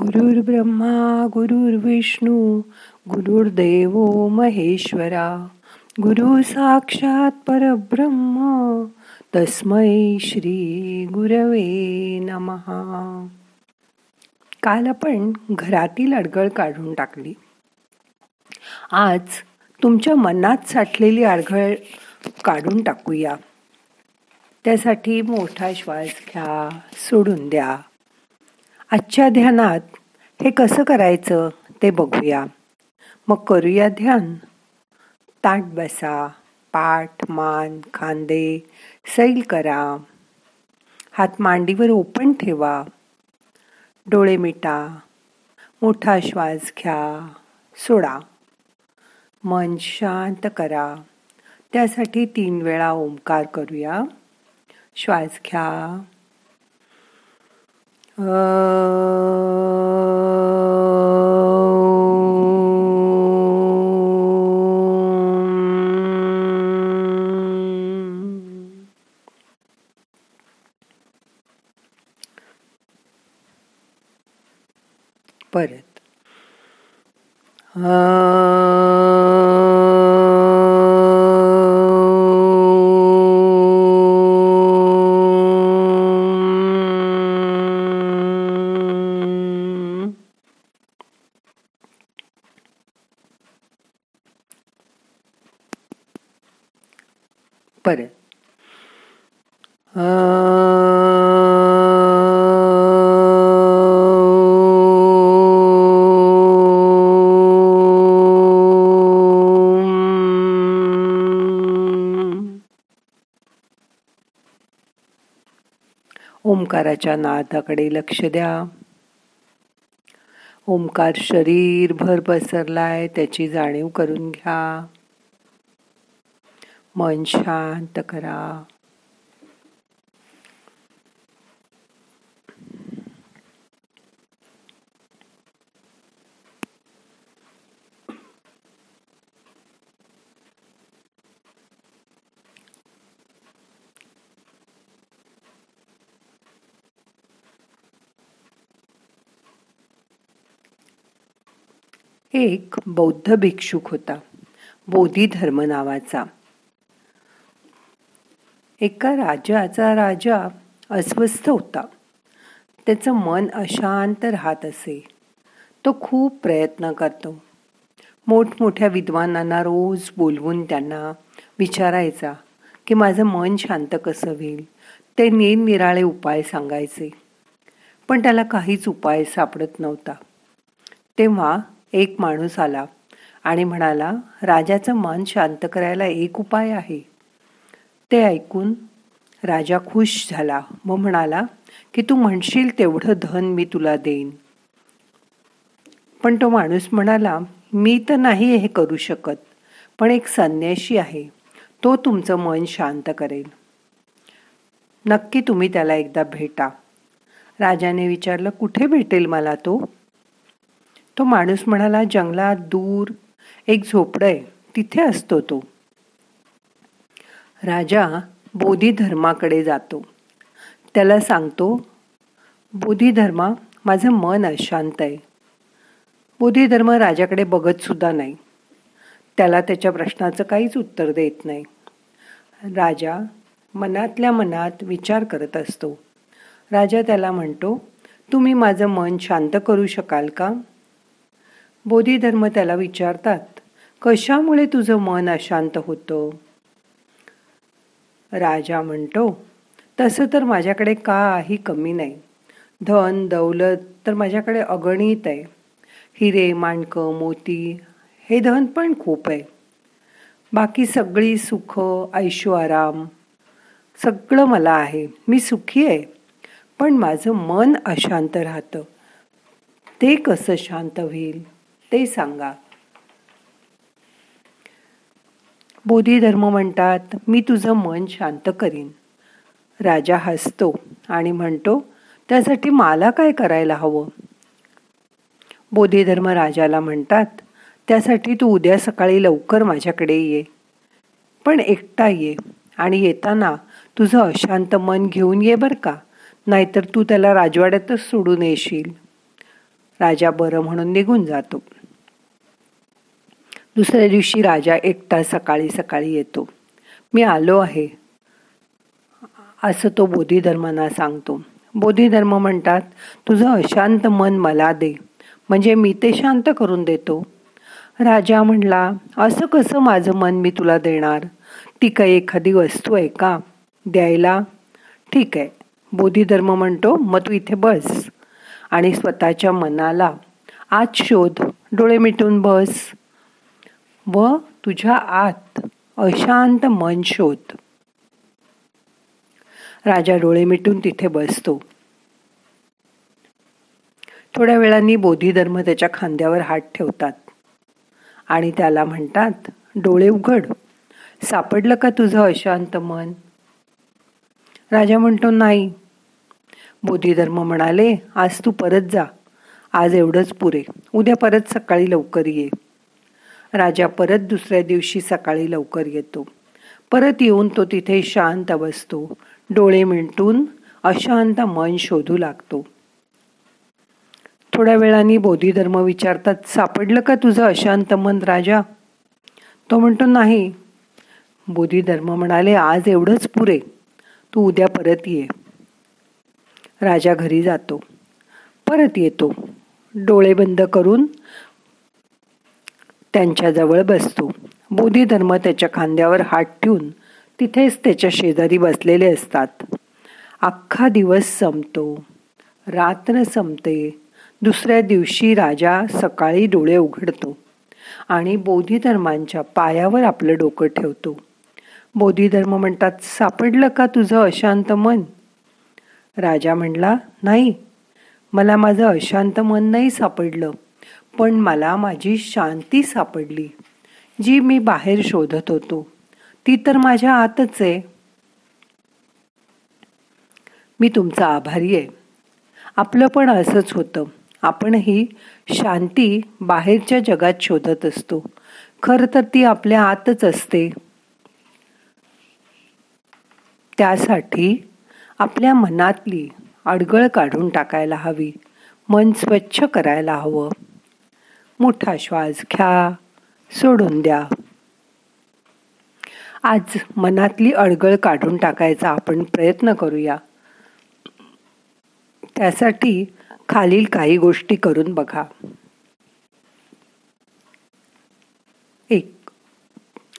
गुरुर् ब्रह्मा गुरुर्विष्णू गुरुर्देव महेश्वरा. गुरु साक्षात परब्रह्म तस्मै श्री गुरवे नमहा काल आपण घरातील अडगळ काढून टाकली. आज तुमच्या मनात साठलेली अडगळ काढून टाकूया. त्यासाठी मोठा श्वास घ्या सोडून द्या. आजच्या ध्यानात हे कसं करायचं ते बघूया. मग करूया ध्यान. ताट बसा पाठ मान खांदे सैल करा. हात मांडीवर ओपन ठेवा. डोळे मिटा. मोठा श्वास घ्या. सोडा. मन शांत करा. त्यासाठी तीन वेळा ओंकार करूया. श्वास घ्या. परत पर ओंकाराच्या नादाकडे लक्ष द्या. ओंकार शरीरभर पसरलाय त्याची जाणीव करून घ्या. मन शांत करा एक बौद्ध भिक्षुक होता बोधी धर्म नावाचा. एका राजाचा राजा अस्वस्थ होता. त्याचं मन अशांत राहत असे. तो खूप प्रयत्न करतो. मोठमोठ्या विद्वानांना रोज बोलवून त्यांना विचारायचा की माझं मन शांत कसं होईल? ते निरनिराळे उपाय सांगायचे. पण त्याला काहीच उपाय सापडत नव्हता. तेव्हा एक माणूस आला आणि म्हणाला राजाचं मन शांत करायला एक उपाय आहे. ते ऐकून राजा खुश झाला. व म्हणाला की तू म्हणशील तेवढं धन मी तुला देईन. पण तो माणूस म्हणाला मी तर नाही हे करू शकत पण एक संन्याशी आहे. तो तुमचं मन शांत करेल. नक्की तुम्ही त्याला एकदा भेटा. राजाने विचारलं कुठे भेटेल मला तो? तो माणूस म्हणाला जंगलात दूर एक झोपडं आहे तिथे असतो तो. राजा बोधीधर्माकडे जातो. त्याला सांगतो बोधीधर्मा माझं मन अशांत आहे. बोधीधर्म राजाकडे बघतसुद्धा नाही. त्याला त्याच्या प्रश्नाचं काहीच उत्तर देत नाही. राजा मनातल्या मनात विचार करत असतो. राजा त्याला म्हणतो तुम्ही माझं मन शांत करू शकाल का? बोधिधर्म त्याला विचारतात कशामुळे तुझं मन अशांत होतं? राजा म्हणतो तसं तर माझ्याकडे काही कमी नाही. धन दौलत तर माझ्याकडे अगणित आहे. हिरे माणकं मोती हे धन पण खूप आहे. बाकी सगळी सुख ऐशो आराम सगळं मला आहे. मी सुखी आहे. पण माझं मन अशांत राहतं. ते कसं शांत होईल ते सांगा. बोधीधर्म म्हणतात मी तुझं मन शांत करीन. राजा हसतो आणि म्हणतो त्यासाठी मला काय करायला हवं? बोधिधर्म राजाला म्हणतात त्यासाठी तू उद्या सकाळी लवकर माझ्याकडे ये. पण एकटा ये आणि येताना तुझं अशांत मन घेऊन ये बर का? नाहीतर तू त्याला राजवाड्यातच सोडून येशील. राजा बरं म्हणून निघून जातो. दुसऱ्या दिवशी राजा एकटा सकाळी सकाळी येतो. मी आलो आहे. असं तो बोधिधर्मांना सांगतो. बोधिधर्म म्हणतात तुझं अशांत मन मला दे. म्हणजे मी ते शांत करून देतो. राजा म्हणला असं कसं माझं मन मी तुला देणार? ती काही एखादी वस्तू आहे का? द्यायला? ठीक आहे. बोधिधर्म म्हणतो मग तू इथे बस आणि स्वतःच्या मनाला आज शोध. डोळे मिटून बस. व तुझ्या आत अशांत मन शोध. राजा डोळे मिटून तिथे बसतो. थोड्या वेळानी बोधिधर्म त्याच्या खांद्यावर हात ठेवतात. आणि त्याला म्हणतात डोळे उघड. सापडलं का तुझं अशांत मन? राजा म्हणतो नाही. बोधिधर्म म्हणाले आज तू परत जा. आज एवढंच पुरे. उद्या परत सकाळी लवकर ये. राजा परत दुसऱ्या दिवशी सकाळी लवकर येतो. परत येऊन तो तिथे शांत बसतो. डोळे मिंटून अशांत मन शोधू लागतो. थोड्या वेळाने बोधिधर्म विचारतात सापडलं का तुझं अशांत मन राजा? तो म्हणतो नाही. बोधिधर्म म्हणाले आज एवढंच पुरे. तू उद्या परत ये. राजा घरी जातो. परत येतो. डोळे बंद करून त्यांच्याजवळ बसतो. बोधिधर्म त्याच्या खांद्यावर हात ठेवून तिथेच त्याच्या शेजारी बसलेले असतात. अख्खा दिवस संपतो. रात्र संपते. दुसऱ्या दिवशी राजा सकाळी डोळे उघडतो आणि बोधिधर्मांच्या पायावर आपलं डोकं ठेवतो. बोधिधर्म म्हणतात सापडलं का तुझं अशांत मन? राजा म्हणला नाही. मला माझं अशांत मन नाही सापडलं. पण मला माझी शांती सापडली. जी मी बाहेर शोधत होतो ती तर माझ्या आतच आहे. मी तुमचा आभारी आहे. आपलं पण असंच होतं. आपणही शांती बाहेरच्या जगात शोधत असतो. खरं तर ती आपल्या आतच असते. त्यासाठी आपल्या मनातली अडगळ काढून टाकायला हवी. मन स्वच्छ करायला हवं. मोठा श्वास घ्या सोडून द्या. आज मनातली अडगळ काढून टाकायचा आपण प्रयत्न करूया. त्यासाठी खालील काही गोष्टी करून बघा. एक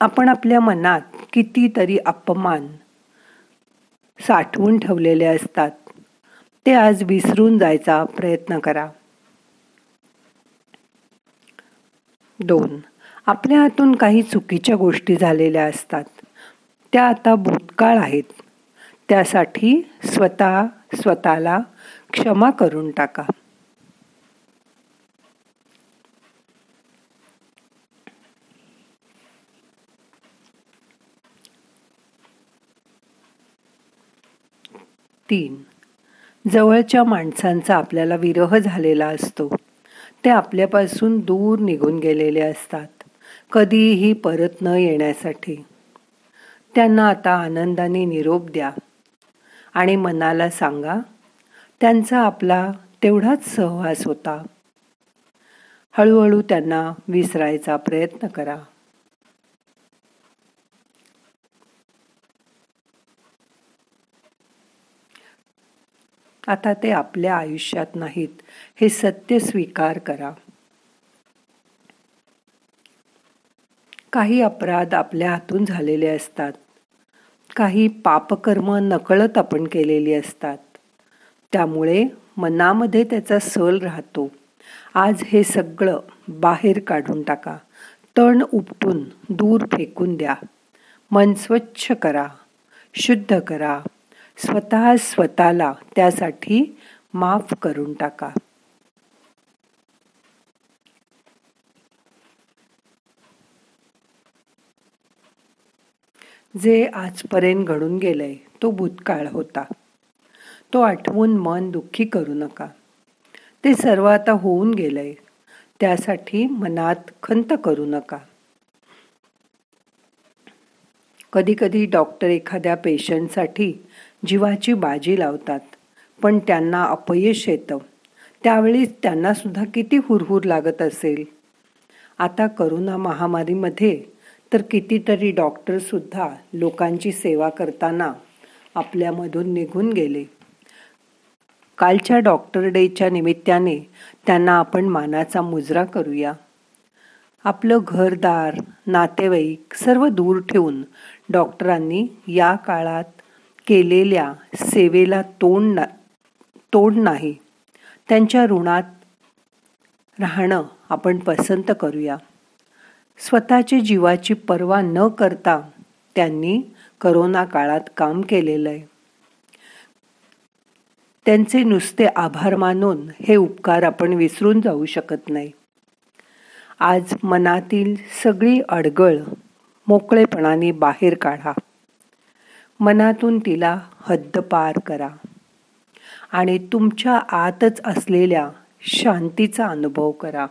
आपण आपल्या मनात कितीतरी अपमान साठवून ठेवलेले असतात. ते आज विसरून जायचा प्रयत्न करा. दोन. आपल्या हातून काही चुकीच्या गोष्टी झालेल्या असतात. त्या आता भूतकाळ आहेत. त्यासाठी स्वतः स्वतःला क्षमा करून टाका. तीन. जवळच्या माणसांचा आपल्याला विरह झालेला असतो. ते आपल्यापासून दूर निघून गेलेले असतात कधीही परत न येण्यासाठी. त्यांना आता आनंदाने निरोप द्या आणि मनाला सांगा त्यांचा आपला तेवढाच सहवास होता. हळूहळू त्यांना विसरायचा प्रयत्न करा. आता ते आपल्या आयुष्यात नाहीत. हे सत्य स्वीकार करा. काही अपराध आपल्या हातून झालेले असतात. काही पापकर्म नकळत आपण केलेली असतात. त्यामुळे मनामध्ये त्याचा सल राहतो. आज हे सगळं बाहेर काढून टाका. तण उपटून दूर फेकून द्या. मन स्वच्छ करा. शुद्ध करा. स्वतः स्वतःला त्यासाठी माफ करून टाका. जे आजपर्यंत घडून गेलंय तो भूतकाळ होता. तो आठवून मन दुःखी करू नका. ते सर्व आता होऊन गेलंय त्यासाठी मनात खंत करू नका. कधी कधी डॉक्टर एखाद्या पेशंटसाठी जीवाची बाजी लावतात. पण त्यांना अपयश येतं. त्यावेळी त्यांना सुद्धा किती हुरहुर लागत असेल. आता करोना महामारीमध्ये तर कितीतरी डॉक्टरसुद्धा लोकांची सेवा करताना आपल्यामधून निघून गेले. कालच्या डॉक्टर डेच्या निमित्ताने त्यांना आपण मानाचा मुजरा करूया. आपलं घरदार नातेवाईक सर्व दूर ठेवून डॉक्टरांनी या काळात केलेल्या सेवेला तोंड ना तोड नाही. त्यांच्या ऋणात राहणं आपण पसंत करूया. स्वतःच्या जीवाची पर्वा न करता त्यांनी करोना काळात काम केलेलं आहे त्यांचे नुसते आभार मानून हे उपकार आपण विसरून जाऊ शकत नाही. आज मनातील सगळी अडगळ मोकळेपणाने बाहेर काढा. मनातून तिला हद्दपार करा. आणि तुमच्या आतच असलेल्या शांतीचा अनुभव करा.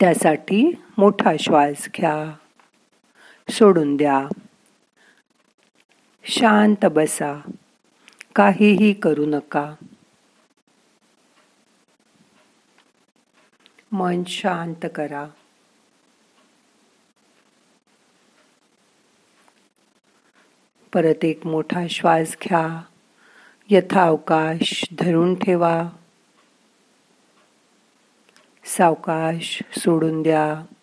त्यासाठी मोठा श्वास घ्या. सोडून द्या. शांत बसा. काहीही करू नका. मन शांत करा. परत एक मोठा श्वास घ्या. यथावकाश धरून ठेवा. सावकाश सोडून द्या.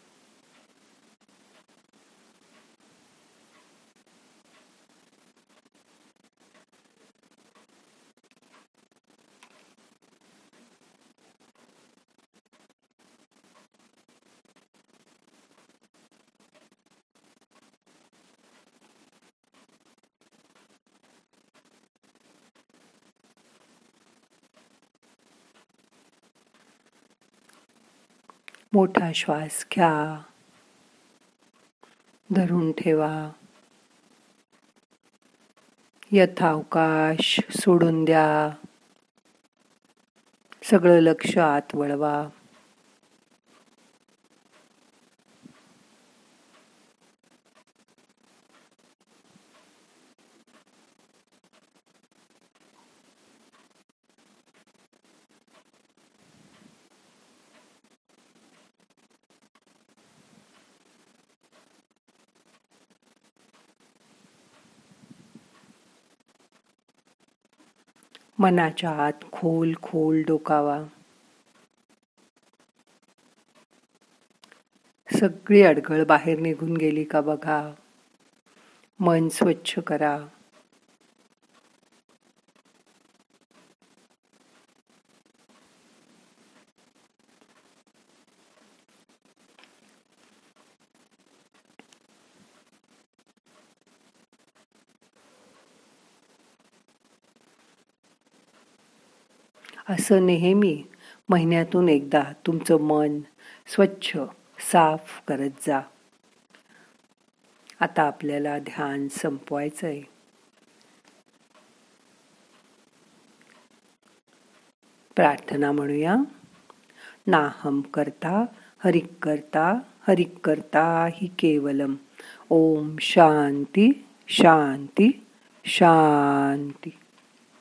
मोठा श्वास घ्या. धरून ठेवा. यथावकाश सोडून द्या. सगळं लक्ष आत वळवा. मनाच्या आत खोल खोल डोकावा. सगळी अडगळ बाहेर निघून गेली का बघा. मन स्वच्छ करा. असं नेहमी महिन्यातून एकदा तुमचं मन स्वच्छ साफ करत जा. आता आपल्याला ध्यान संपवायचं आहे प्रार्थना म्हणूया. नाहम करता हरिक करता हरिक करता हि केवलम. ओम शांती शांती शांती.